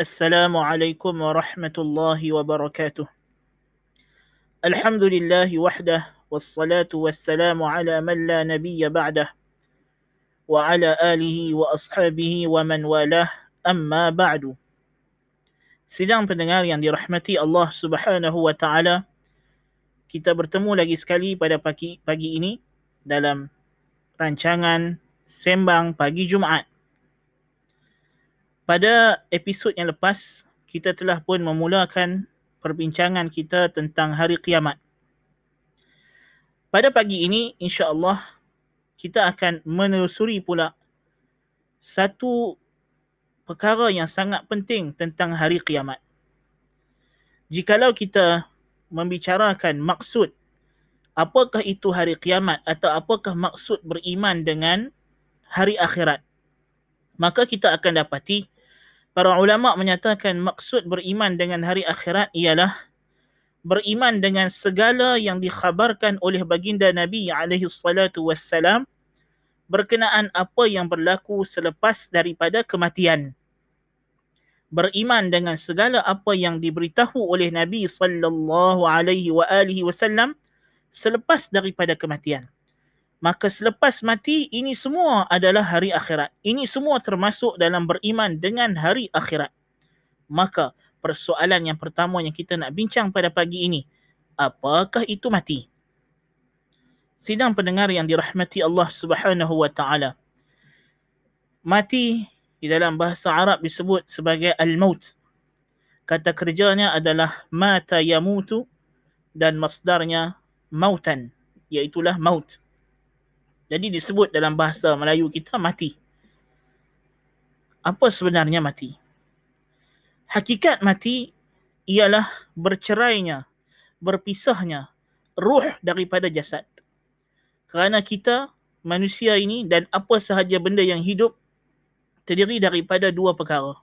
السلام عليكم ورحمة الله وبركاته الحمد لله وحده والصلاة والسلام على من لا نبي بعده وعلى آله وأصحابه ومن والاه أما بعد Sidang pendengar yang dirahmati Allah Subhanahu wa taala, kita bertemu lagi sekali pada pagi pagi ini dalam rancangan Sembang Pagi Jumaat. Pada episod yang lepas, kita telah pun memulakan perbincangan kita tentang hari kiamat. Pada pagi ini, insya-Allah kita akan menelusuri pula satu perkara yang sangat penting tentang hari kiamat. Jikalau kita membicarakan maksud apakah itu hari kiamat atau apakah maksud beriman dengan hari akhirat, maka kita akan dapati para ulama menyatakan maksud beriman dengan hari akhirat ialah beriman dengan segala yang dikhabarkan oleh baginda Nabi alaihi salatu wassalam berkenaan apa yang berlaku selepas daripada kematian beriman dengan segala apa yang diberitahu oleh Nabi sallallahu alaihi wa alihi wasallam selepas daripada kematian. Maka selepas mati ini semua adalah hari akhirat. Ini semua termasuk dalam beriman dengan hari akhirat. Maka persoalan yang pertama yang kita nak bincang pada pagi ini, apakah itu mati? Sidang pendengar yang dirahmati Allah Subhanahu wa taala. Mati di dalam bahasa Arab disebut sebagai al-maut. Kata kerjanya adalah mata yamutu dan masdarnya mautan, iaitulah maut. Jadi disebut dalam bahasa Melayu kita mati. Apa sebenarnya mati? Hakikat mati ialah bercerainya, berpisahnya ruh daripada jasad. Kerana kita manusia ini dan apa sahaja benda yang hidup terdiri daripada dua perkara.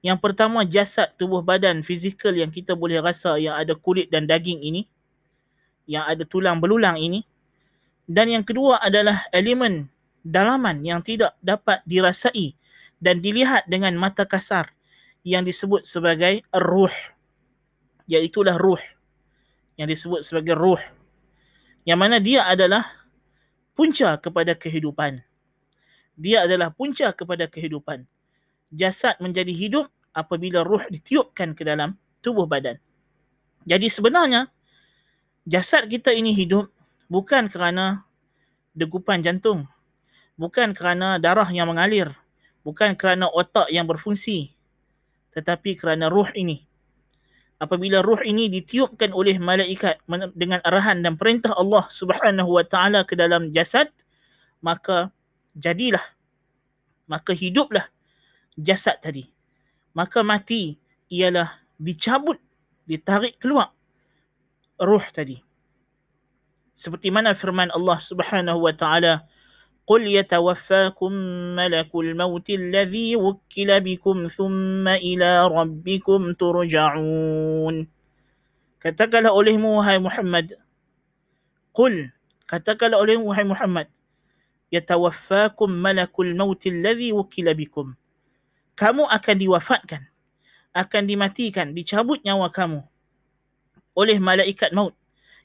Yang pertama jasad tubuh badan fizikal yang kita boleh rasa yang ada kulit dan daging ini. Yang ada tulang belulang ini. Dan yang kedua adalah elemen dalaman yang tidak dapat dirasai dan dilihat dengan mata kasar yang disebut sebagai ruh. Iaitulah ruh. Yang disebut sebagai ruh. Yang mana dia adalah punca kepada kehidupan dia adalah punca kepada kehidupan. Jasad menjadi hidup apabila ruh ditiupkan ke dalam tubuh badan. Jadi sebenarnya jasad kita ini hidup bukan kerana degupan jantung, bukan kerana darah yang mengalir, bukan kerana otak yang berfungsi, tetapi kerana ruh ini. Apabila ruh ini ditiupkan oleh malaikat dengan arahan dan perintah Allah Subhanahu wa taala ke dalam jasad, maka jadilah maka hiduplah jasad tadi. Maka mati ialah dicabut ditarik keluar ruh tadi seperti mana firman Allah Subhanahu wa taala قل يتوفاكم ملك الموت الذي وكل بكم ثم إلى ربكم ترجعون katakanlah olehmu wahai Muhammad قل katakanlah olehmu wahai Muhammad yatawaffakum malakul maut alladhi wukila bikum. Kamu akan diwafatkan, akan dimatikan, dicabut nyawa kamu oleh malaikat maut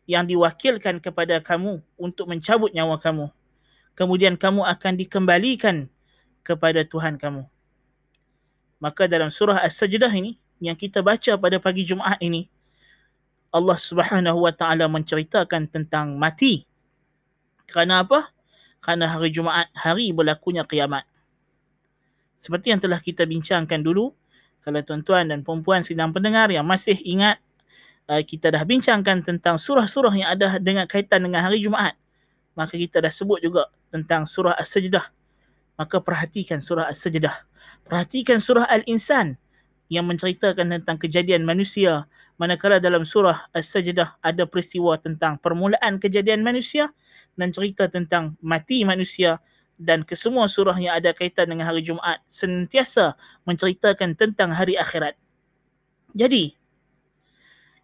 yang diwakilkan kepada kamu untuk mencabut nyawa kamu. Kemudian kamu akan dikembalikan kepada Tuhan kamu. Maka dalam surah As-Sajdah ini yang kita baca pada pagi Jumaat ini Allah Subhanahu wa taala menceritakan tentang mati. Kerana apa? kerana hari Jumaat hari berlakunya kiamat. Seperti yang telah kita bincangkan dulu, kalau tuan-tuan dan puan-puan sidang pendengar yang masih ingat, uh, kita dah bincangkan tentang surah-surah yang ada dengan kaitan dengan hari Jumaat. Maka kita dah sebut juga tentang surah As-Sajdah. Maka perhatikan surah As-Sajdah. Perhatikan surah Al-Insan yang menceritakan tentang kejadian manusia. Manakala dalam surah As-Sajdah ada peristiwa tentang permulaan kejadian manusia dan cerita tentang mati manusia dan kesemua surah yang ada kaitan dengan hari Jumaat sentiasa menceritakan tentang hari akhirat. Jadi,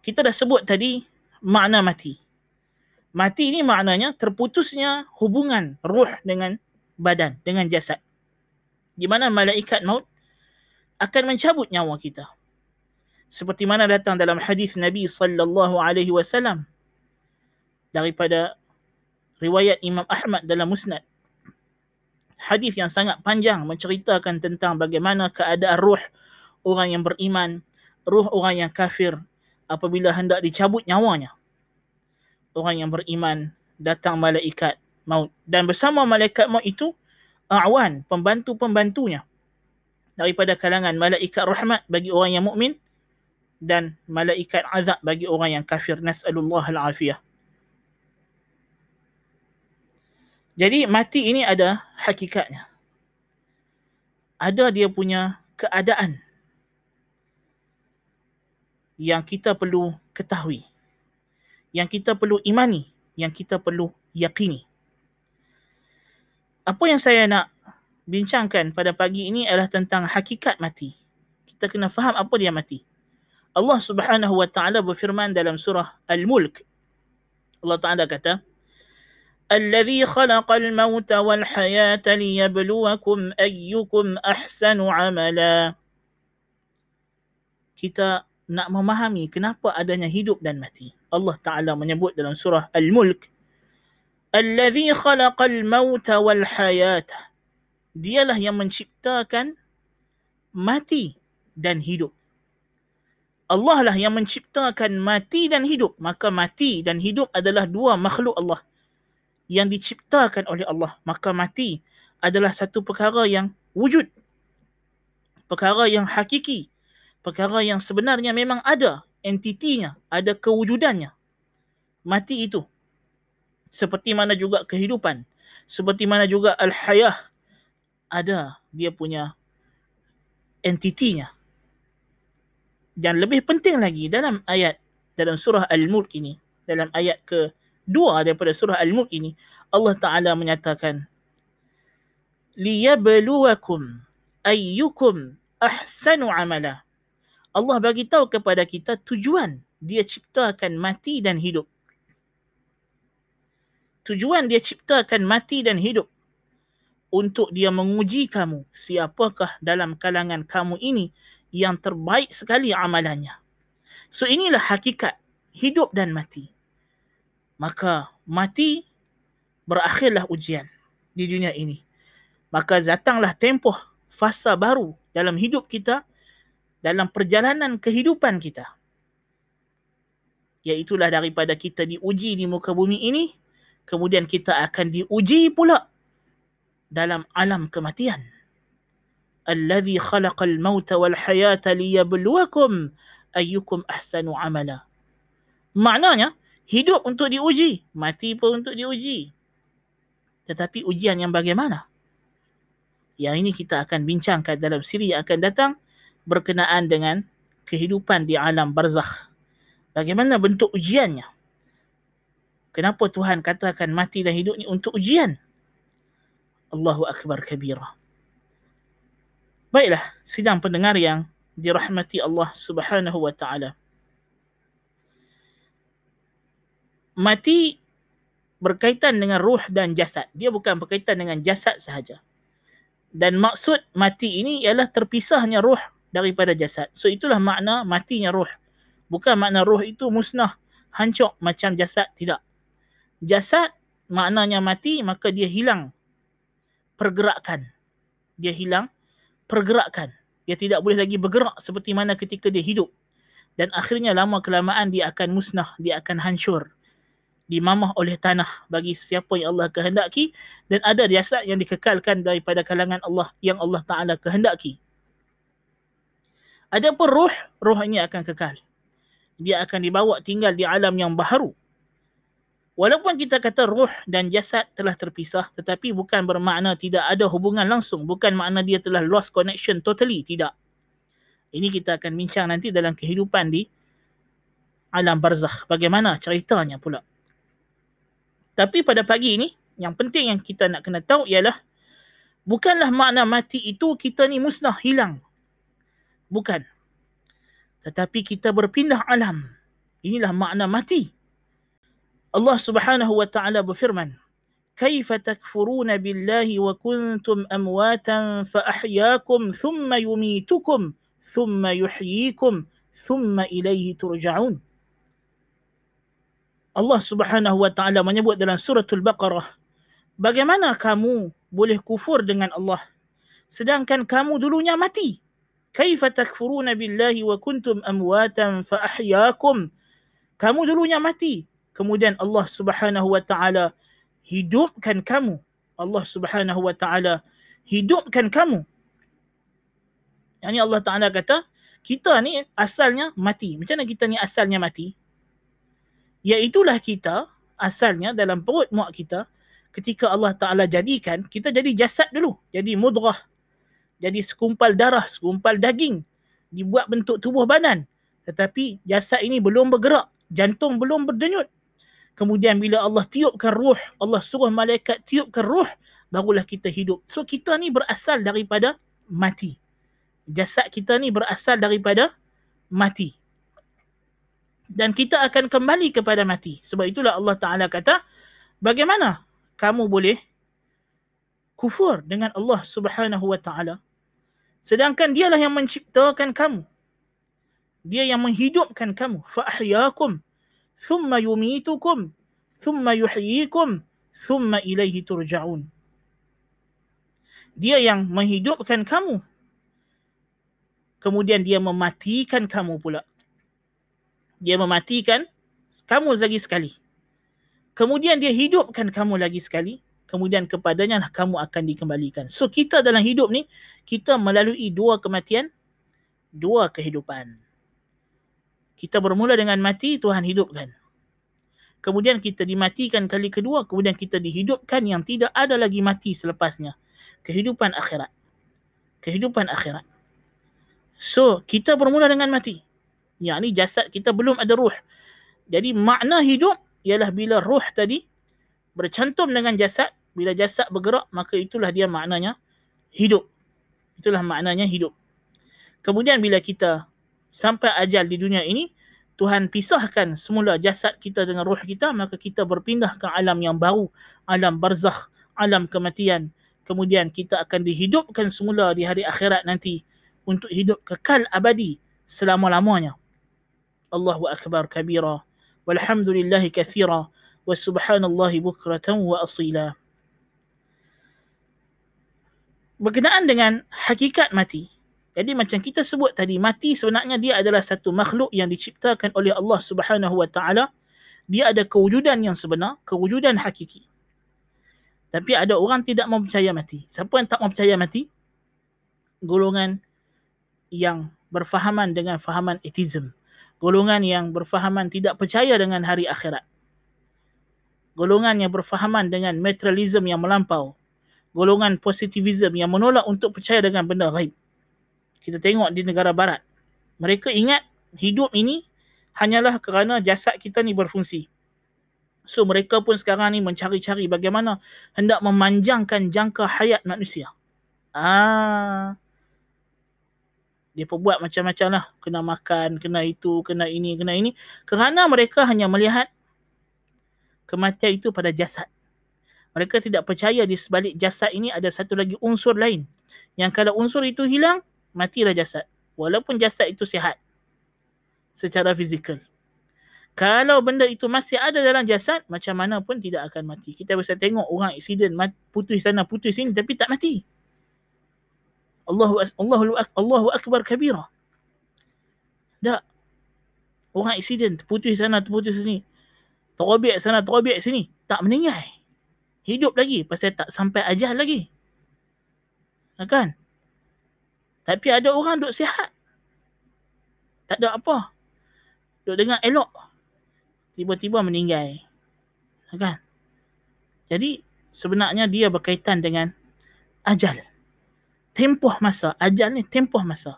kita dah sebut tadi makna mati. Mati ini maknanya terputusnya hubungan ruh dengan badan, dengan jasad. Di mana malaikat maut akan mencabut nyawa kita. Seperti mana datang dalam hadis Nabi sallallahu alaihi wasallam daripada riwayat Imam Ahmad dalam Musnad. Hadis yang sangat panjang menceritakan tentang bagaimana keadaan ruh orang yang beriman, ruh orang yang kafir apabila hendak dicabut nyawanya. Orang yang beriman datang malaikat maut. Dan bersama malaikat maut itu awan pembantu-pembantunya. Daripada kalangan malaikat rahmat bagi orang yang mukmin dan malaikat azab bagi orang yang kafir. Nasallallahu alafiyah. Jadi mati ini ada hakikatnya. Ada dia punya keadaan yang kita perlu ketahui yang kita perlu imani yang kita perlu yakini apa yang saya nak bincangkan pada pagi ini adalah tentang hakikat mati. Kita kena faham apa dia mati. Allah Subhanahu wa taala berfirman dalam surah Al-Mulk. Allah Taala kata, "Alladhi khalaqal mauta wal hayata liyabluwakum ayyukum ahsanu amala." Kita nak memahami kenapa adanya hidup dan mati. Allah Taala menyebut dalam surah Al-Mulk, "Alladhi khalaqal mauta wal hayata." dialah yang menciptakan mati dan hidup. Allah lah yang menciptakan mati dan hidup. Maka mati dan hidup adalah dua makhluk Allah yang diciptakan oleh Allah. Maka mati adalah satu perkara yang wujud. Perkara yang hakiki. Perkara yang sebenarnya memang ada entitinya, ada kewujudannya. Mati itu. Seperti mana juga kehidupan. Seperti mana juga al-hayah ada dia punya entitinya. Dan lebih penting lagi dalam ayat dalam surah Al-Mulk ini, dalam ayat ke dua daripada surah Al-Mulk ini, Allah Ta'ala menyatakan, liyabluwakum ayyukum ahsanu amala. Allah bagi tahu kepada kita tujuan dia ciptakan mati dan hidup. Tujuan dia ciptakan mati dan hidup untuk dia menguji kamu siapakah dalam kalangan kamu ini yang terbaik sekali amalannya. So inilah hakikat hidup dan mati. Maka mati berakhirlah ujian di dunia ini. Maka datanglah tempoh fasa baru dalam hidup kita dalam perjalanan kehidupan kita. Iaitulah daripada kita diuji di muka bumi ini, kemudian kita akan diuji pula dalam alam kematian. Alladhi khalaqal mauta wal hayata liyabluwakum ayyukum ahsanu amala. Maknanya, hidup untuk diuji, mati pun untuk diuji. Tetapi ujian yang bagaimana? Yang ini kita akan bincangkan dalam siri yang akan datang berkenaan dengan kehidupan di alam barzakh. Bagaimana bentuk ujiannya? Kenapa Tuhan katakan mati dan hidup ni untuk ujian? Allahu Akbar kabira. Baiklah, sidang pendengar yang dirahmati Allah Subhanahu wa taala. Mati berkaitan dengan ruh dan jasad. Dia bukan berkaitan dengan jasad sahaja. Dan maksud mati ini ialah terpisahnya ruh daripada jasad. So itulah makna matinya ruh. Bukan makna ruh itu musnah, hancur macam jasad, tidak. Jasad maknanya mati maka dia hilang pergerakan. Dia hilang pergerakan. Dia tidak boleh lagi bergerak seperti mana ketika dia hidup. Dan akhirnya lama kelamaan dia akan musnah, dia akan hancur. Dimamah oleh tanah bagi siapa yang Allah kehendaki. Dan ada jasad yang dikekalkan daripada kalangan Allah yang Allah Ta'ala kehendaki. Adapun roh, roh ini akan kekal. Dia akan dibawa tinggal di alam yang baharu. Walaupun kita kata roh dan jasad telah terpisah tetapi bukan bermakna tidak ada hubungan langsung. Bukan makna dia telah lost connection totally tidak. Ini kita akan bincang nanti dalam kehidupan di alam barzakh. Bagaimana ceritanya pula? Tapi pada pagi ini yang penting yang kita nak kena tahu ialah bukanlah makna mati itu kita ni musnah hilang bukan tetapi kita berpindah alam inilah makna mati Allah Subhanahu wa taala berfirman كيف تكفرون بالله وكنتم أمواتا فأحياكم ثم يميتكم ثم يحييكم ثم إليه ترجعون Allah Subhanahu wa taala menyebut dalam suratul Baqarah bagaimana kamu boleh kufur dengan Allah sedangkan kamu dulunya mati Kaifa takfuruna billahi wa kuntum amwatan fa ahyaakum kamu dulunya mati. Kemudian Allah Subhanahu wa taala hidupkan kamu. Allah Subhanahu wa taala hidupkan kamu. Yang ni Allah taala kata kita ni asalnya mati. Macam mana kita ni asalnya mati? Iaitulah kita asalnya dalam perut mak kita ketika Allah Ta'ala jadikan, kita jadi jasad dulu. Jadi mudrah. Jadi sekumpal darah, sekumpal daging. Dibuat bentuk tubuh badan. Tetapi jasad ini belum bergerak. Jantung belum berdenyut. Kemudian bila Allah tiupkan ruh, Allah suruh malaikat tiupkan ruh, barulah kita hidup. So kita ni berasal daripada mati. Jasad kita ni berasal daripada mati dan kita akan kembali kepada mati. Sebab itulah Allah Ta'ala kata, bagaimana kamu boleh kufur dengan Allah Subhanahu Wa Ta'ala sedangkan dialah yang menciptakan kamu. Dia yang menghidupkan kamu. Fa'ahyakum thumma yumitukum thumma yuhyikum thumma ilaihi turja'un. Dia yang menghidupkan kamu. Kemudian dia mematikan kamu pula dia mematikan kamu lagi sekali. Kemudian dia hidupkan kamu lagi sekali. Kemudian kepadanya lah kamu akan dikembalikan. So kita dalam hidup ni, kita melalui dua kematian, dua kehidupan. Kita bermula dengan mati, Tuhan hidupkan. Kemudian kita dimatikan kali kedua, kemudian kita dihidupkan yang tidak ada lagi mati selepasnya. Kehidupan akhirat. Kehidupan akhirat. So, kita bermula dengan mati. Yang ni jasad kita belum ada ruh. Jadi makna hidup ialah bila ruh tadi bercantum dengan jasad, bila jasad bergerak, maka itulah dia maknanya hidup. Itulah maknanya hidup. Kemudian bila kita sampai ajal di dunia ini, Tuhan pisahkan semula jasad kita dengan roh kita, maka kita berpindah ke alam yang baru, alam barzakh, alam kematian. Kemudian kita akan dihidupkan semula di hari akhirat nanti untuk hidup kekal abadi selama-lamanya. Allahu Akbar kabira, walhamdulillahi kathira, wasubhanallahi bukratan wa asila. Berkenaan dengan hakikat mati. Jadi macam kita sebut tadi, mati sebenarnya dia adalah satu makhluk yang diciptakan oleh Allah subhanahu wa ta'ala. Dia ada kewujudan yang sebenar, kewujudan hakiki. Tapi ada orang tidak mempercaya mati. Siapa yang tak mempercaya mati? Golongan yang berfahaman dengan fahaman etizm. Golongan yang berfahaman tidak percaya dengan hari akhirat. Golongan yang berfahaman dengan materialism yang melampau. Golongan positivism yang menolak untuk percaya dengan benda gaib. Kita tengok di negara barat. Mereka ingat hidup ini hanyalah kerana jasad kita ni berfungsi. So mereka pun sekarang ni mencari-cari bagaimana hendak memanjangkan jangka hayat manusia. Ah, dia perbuat macam-macam lah. Kena makan, kena itu, kena ini, kena ini. Kerana mereka hanya melihat kematian itu pada jasad. Mereka tidak percaya di sebalik jasad ini ada satu lagi unsur lain. Yang kalau unsur itu hilang, matilah jasad. Walaupun jasad itu sihat. Secara fizikal. Kalau benda itu masih ada dalam jasad, macam mana pun tidak akan mati. Kita bisa tengok orang aksiden putus sana, putus sini tapi tak mati. Allahu Allahu Allahu akbar kabira. Tak. Orang aksiden terputus sana terputus sini. Terobek sana terobek sini, tak meninggal. Hidup lagi pasal tak sampai ajal lagi. Kan? Tapi ada orang duk sihat. Tak ada apa. Duk dengar elok. Tiba-tiba meninggal. Kan? Jadi sebenarnya dia berkaitan dengan ajal tempoh masa. Ajal ni tempoh masa.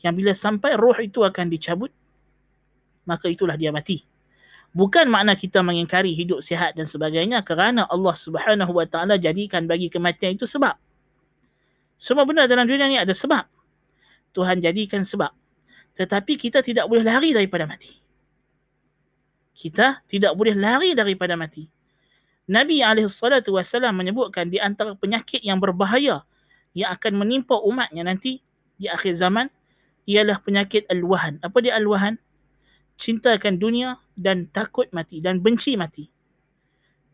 Yang bila sampai roh itu akan dicabut, maka itulah dia mati. Bukan makna kita mengingkari hidup sihat dan sebagainya kerana Allah Subhanahu Wa Taala jadikan bagi kematian itu sebab. Semua benda dalam dunia ni ada sebab. Tuhan jadikan sebab. Tetapi kita tidak boleh lari daripada mati. Kita tidak boleh lari daripada mati. Nabi SAW menyebutkan di antara penyakit yang berbahaya yang akan menimpa umatnya nanti di akhir zaman ialah penyakit al-wahan. Apa dia al-wahan? Cintakan dunia dan takut mati dan benci mati.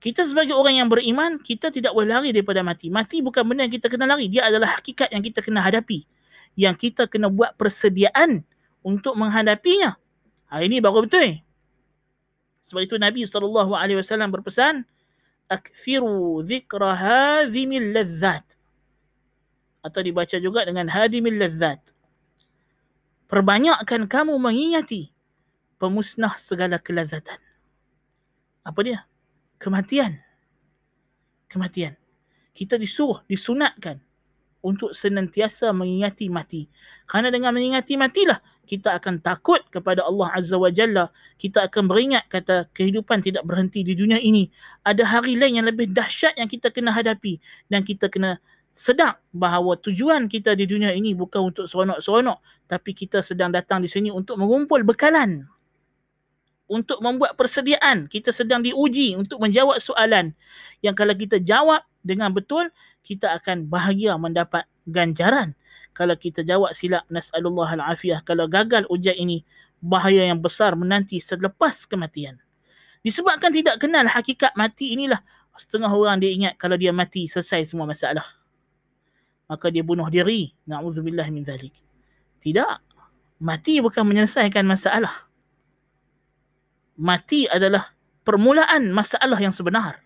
Kita sebagai orang yang beriman, kita tidak boleh lari daripada mati. Mati bukan benda yang kita kena lari. Dia adalah hakikat yang kita kena hadapi. Yang kita kena buat persediaan untuk menghadapinya. Hari ini baru betul. Sebab itu Nabi SAW berpesan, Akthiru zikra hadhimil lazzat. Atau dibaca juga dengan hadimil lazzat. Perbanyakkan kamu mengingati pemusnah segala kelazatan. Apa dia? Kematian. Kematian. Kita disuruh, disunatkan untuk senantiasa mengingati mati. Kerana dengan mengingati matilah kita akan takut kepada Allah Azza wa Jalla. Kita akan beringat kata kehidupan tidak berhenti di dunia ini. Ada hari lain yang lebih dahsyat yang kita kena hadapi. Dan kita kena sedar bahawa tujuan kita di dunia ini bukan untuk seronok-seronok. Tapi kita sedang datang di sini untuk mengumpul bekalan. Untuk membuat persediaan. Kita sedang diuji untuk menjawab soalan. Yang kalau kita jawab dengan betul, kita akan bahagia mendapat ganjaran. Kalau kita jawab silap al-afiyah kalau gagal ujian ini bahaya yang besar menanti selepas kematian. Disebabkan tidak kenal hakikat mati inilah setengah orang dia ingat kalau dia mati selesai semua masalah. Maka dia bunuh diri. Na'udzubillah min zalik. Tidak. Mati bukan menyelesaikan masalah mati adalah permulaan masalah yang sebenar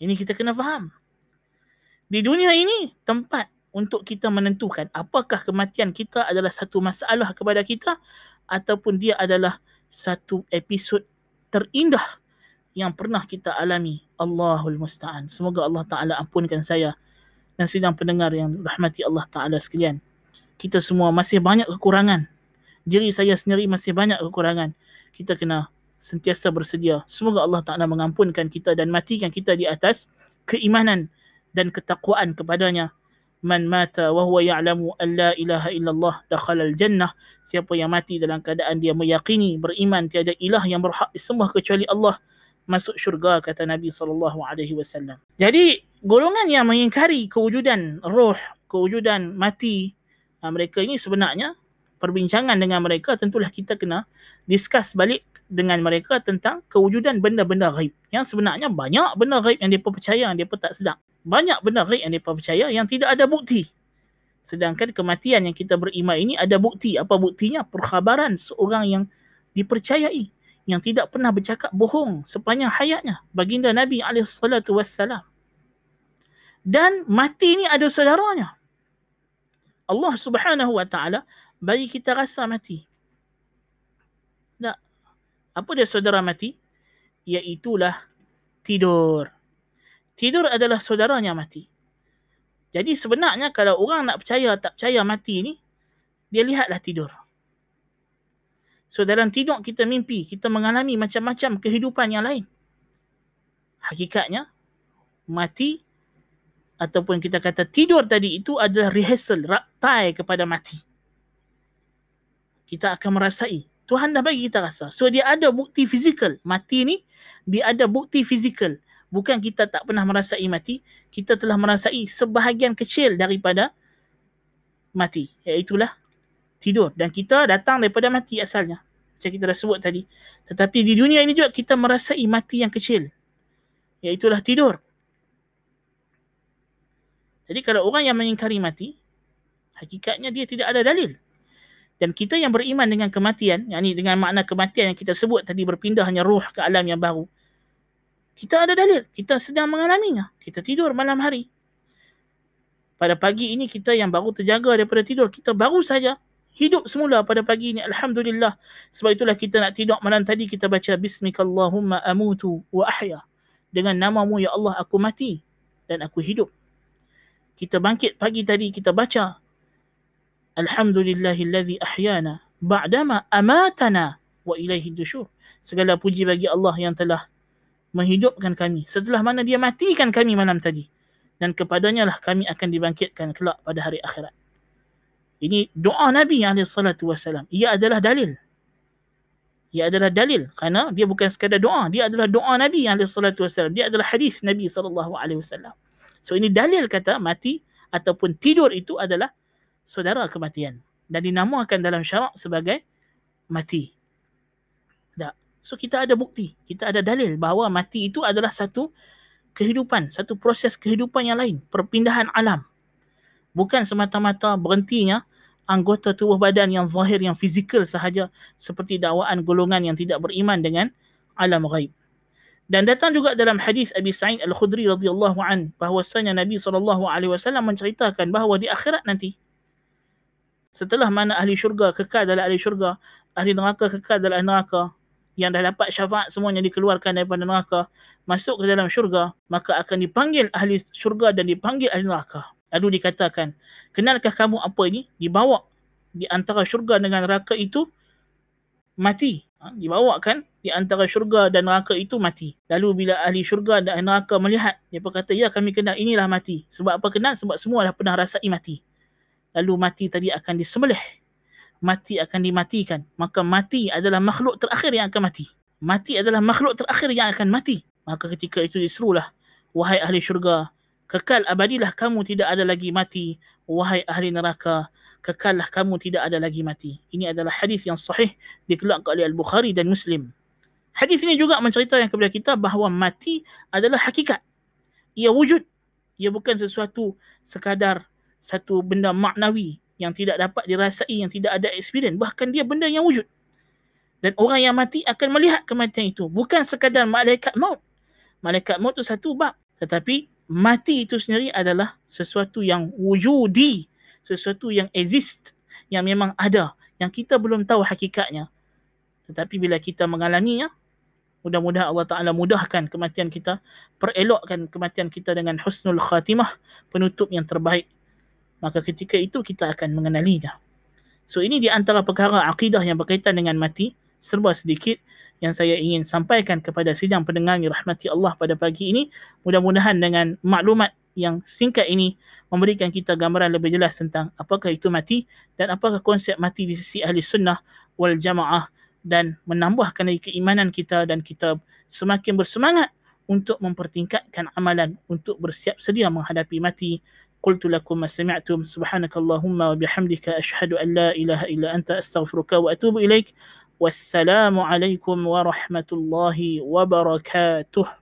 ini kita kena faham di dunia ini tempat untuk kita menentukan apakah kematian kita adalah satu masalah kepada kita ataupun dia adalah satu episod terindah yang pernah kita alami. Allahul Musta'an. Semoga Allah Ta'ala ampunkan saya dan sidang pendengar yang rahmati Allah Ta'ala sekalian. Kita semua masih banyak kekurangan. Diri saya sendiri masih banyak kekurangan. Kita kena sentiasa bersedia. Semoga Allah Ta'ala mengampunkan kita dan matikan kita di atas keimanan dan ketakwaan kepadanya. Man mata wa huwa ya'lamu an la ilaha illallah dakhala al jannah. Siapa yang mati dalam keadaan dia meyakini beriman tiada ilah yang berhak disembah kecuali Allah masuk syurga kata Nabi sallallahu alaihi wasallam. Jadi golongan yang mengingkari kewujudan roh kewujudan mati ha, mereka ini sebenarnya perbincangan dengan mereka tentulah kita kena discuss balik dengan mereka tentang kewujudan benda-benda ghaib yang sebenarnya banyak benda ghaib yang dia percaya yang dia tak sedar banyak benda ghaib yang mereka percaya yang tidak ada bukti. Sedangkan kematian yang kita beriman ini ada bukti. Apa buktinya? Perkhabaran seorang yang dipercayai. Yang tidak pernah bercakap bohong sepanjang hayatnya. Baginda Nabi SAW. Dan mati ini ada saudaranya. Allah subhanahu wa ta'ala bagi kita rasa mati. Tak. Apa dia saudara mati? Iaitulah tidur tidur adalah saudaranya mati. Jadi sebenarnya kalau orang nak percaya tak percaya mati ni, dia lihatlah tidur. So dalam tidur kita mimpi, kita mengalami macam-macam kehidupan yang lain. Hakikatnya, mati ataupun kita kata tidur tadi itu adalah rehearsal, raktai kepada mati. Kita akan merasai. Tuhan dah bagi kita rasa. So dia ada bukti fizikal. Mati ni, dia ada bukti fizikal bukan kita tak pernah merasai mati, kita telah merasai sebahagian kecil daripada mati. Iaitulah tidur. Dan kita datang daripada mati asalnya. Macam kita dah sebut tadi. Tetapi di dunia ini juga kita merasai mati yang kecil. Iaitulah tidur. Jadi kalau orang yang mengingkari mati, hakikatnya dia tidak ada dalil. Dan kita yang beriman dengan kematian, yang ini dengan makna kematian yang kita sebut tadi berpindahnya roh ke alam yang baru, kita ada dalil. Kita sedang mengalaminya. Kita tidur malam hari. Pada pagi ini kita yang baru terjaga daripada tidur. Kita baru saja hidup semula pada pagi ini. Alhamdulillah. Sebab itulah kita nak tidur malam tadi kita baca Bismikallahumma amutu wa ahya. Dengan namamu ya Allah aku mati dan aku hidup. Kita bangkit pagi tadi kita baca Alhamdulillahilladzi ahyana ba'dama amatana wa ilaihi dusyur. Segala puji bagi Allah yang telah menghidupkan kami setelah mana dia matikan kami malam tadi dan kepadanya lah kami akan dibangkitkan kelak pada hari akhirat. Ini doa Nabi SAW. Ia adalah dalil. ia adalah dalil kerana dia bukan sekadar doa dia adalah doa Nabi wasallam dia adalah hadis Nabi wasallam so ini dalil kata mati ataupun tidur itu adalah saudara kematian. Dan dinamakan dalam syarak sebagai mati. Tak. So kita ada bukti. Kita ada dalil bahawa mati itu adalah satu kehidupan satu proses kehidupan yang lain. Perpindahan alam. Bukan semata-mata berhentinya anggota tubuh badan yang zahir yang fizikal sahaja seperti dakwaan golongan yang tidak beriman dengan alam ghaib. Dan datang juga dalam hadis Abi Sa'id Al-Khudri radhiyallahu an bahwasanya Nabi sallallahu alaihi wasallam menceritakan bahawa di akhirat nanti setelah mana ahli syurga kekal dalam ahli syurga, ahli neraka kekal dalam neraka yang dah dapat syafaat semuanya dikeluarkan daripada neraka masuk ke dalam syurga maka akan dipanggil ahli syurga dan dipanggil ahli neraka Lalu dikatakan, kenalkah kamu apa ini? Dibawa di antara syurga dengan neraka itu mati. Ha, dibawakan di antara syurga dan neraka itu mati. Lalu bila ahli syurga dan neraka melihat, dia berkata, ya kami kenal inilah mati. Sebab apa kenal? Sebab semua dah pernah rasai mati. Lalu mati tadi akan disembelih. Mati akan dimatikan. Maka mati adalah makhluk terakhir yang akan mati. Mati adalah makhluk terakhir yang akan mati. Maka ketika itu diserulah, wahai ahli syurga, kekal abadilah kamu tidak ada lagi mati wahai ahli neraka kekallah kamu tidak ada lagi mati ini adalah hadis yang sahih dikeluarkan oleh al-Bukhari dan Muslim hadis ini juga menceritakan kepada kita bahawa mati adalah hakikat ia wujud ia bukan sesuatu sekadar satu benda maknawi yang tidak dapat dirasai yang tidak ada experience. Bahkan dia benda yang wujud. Dan orang yang mati akan melihat kematian itu. Bukan sekadar malaikat maut. Malaikat maut itu satu bab. Tetapi mati itu sendiri adalah sesuatu yang wujudi, sesuatu yang exist, yang memang ada, yang kita belum tahu hakikatnya. Tetapi bila kita mengalaminya, mudah-mudahan Allah Ta'ala mudahkan kematian kita, perelokkan kematian kita dengan husnul khatimah, penutup yang terbaik. Maka ketika itu kita akan mengenalinya. So ini di antara perkara akidah yang berkaitan dengan mati, serba sedikit yang saya ingin sampaikan kepada sidang pendengar yang rahmati Allah pada pagi ini. Mudah-mudahan dengan maklumat yang singkat ini memberikan kita gambaran lebih jelas tentang apakah itu mati dan apakah konsep mati di sisi ahli sunnah wal jamaah dan menambahkan lagi keimanan kita dan kita semakin bersemangat untuk mempertingkatkan amalan untuk bersiap sedia menghadapi mati. قلت لكم ما سمعتم. سبحانك اللهم وبحمدك أشهد أن لا إله إلا أنت أستغفرك وأتوب إليك. والسلام عليكم ورحمة الله وبركاته.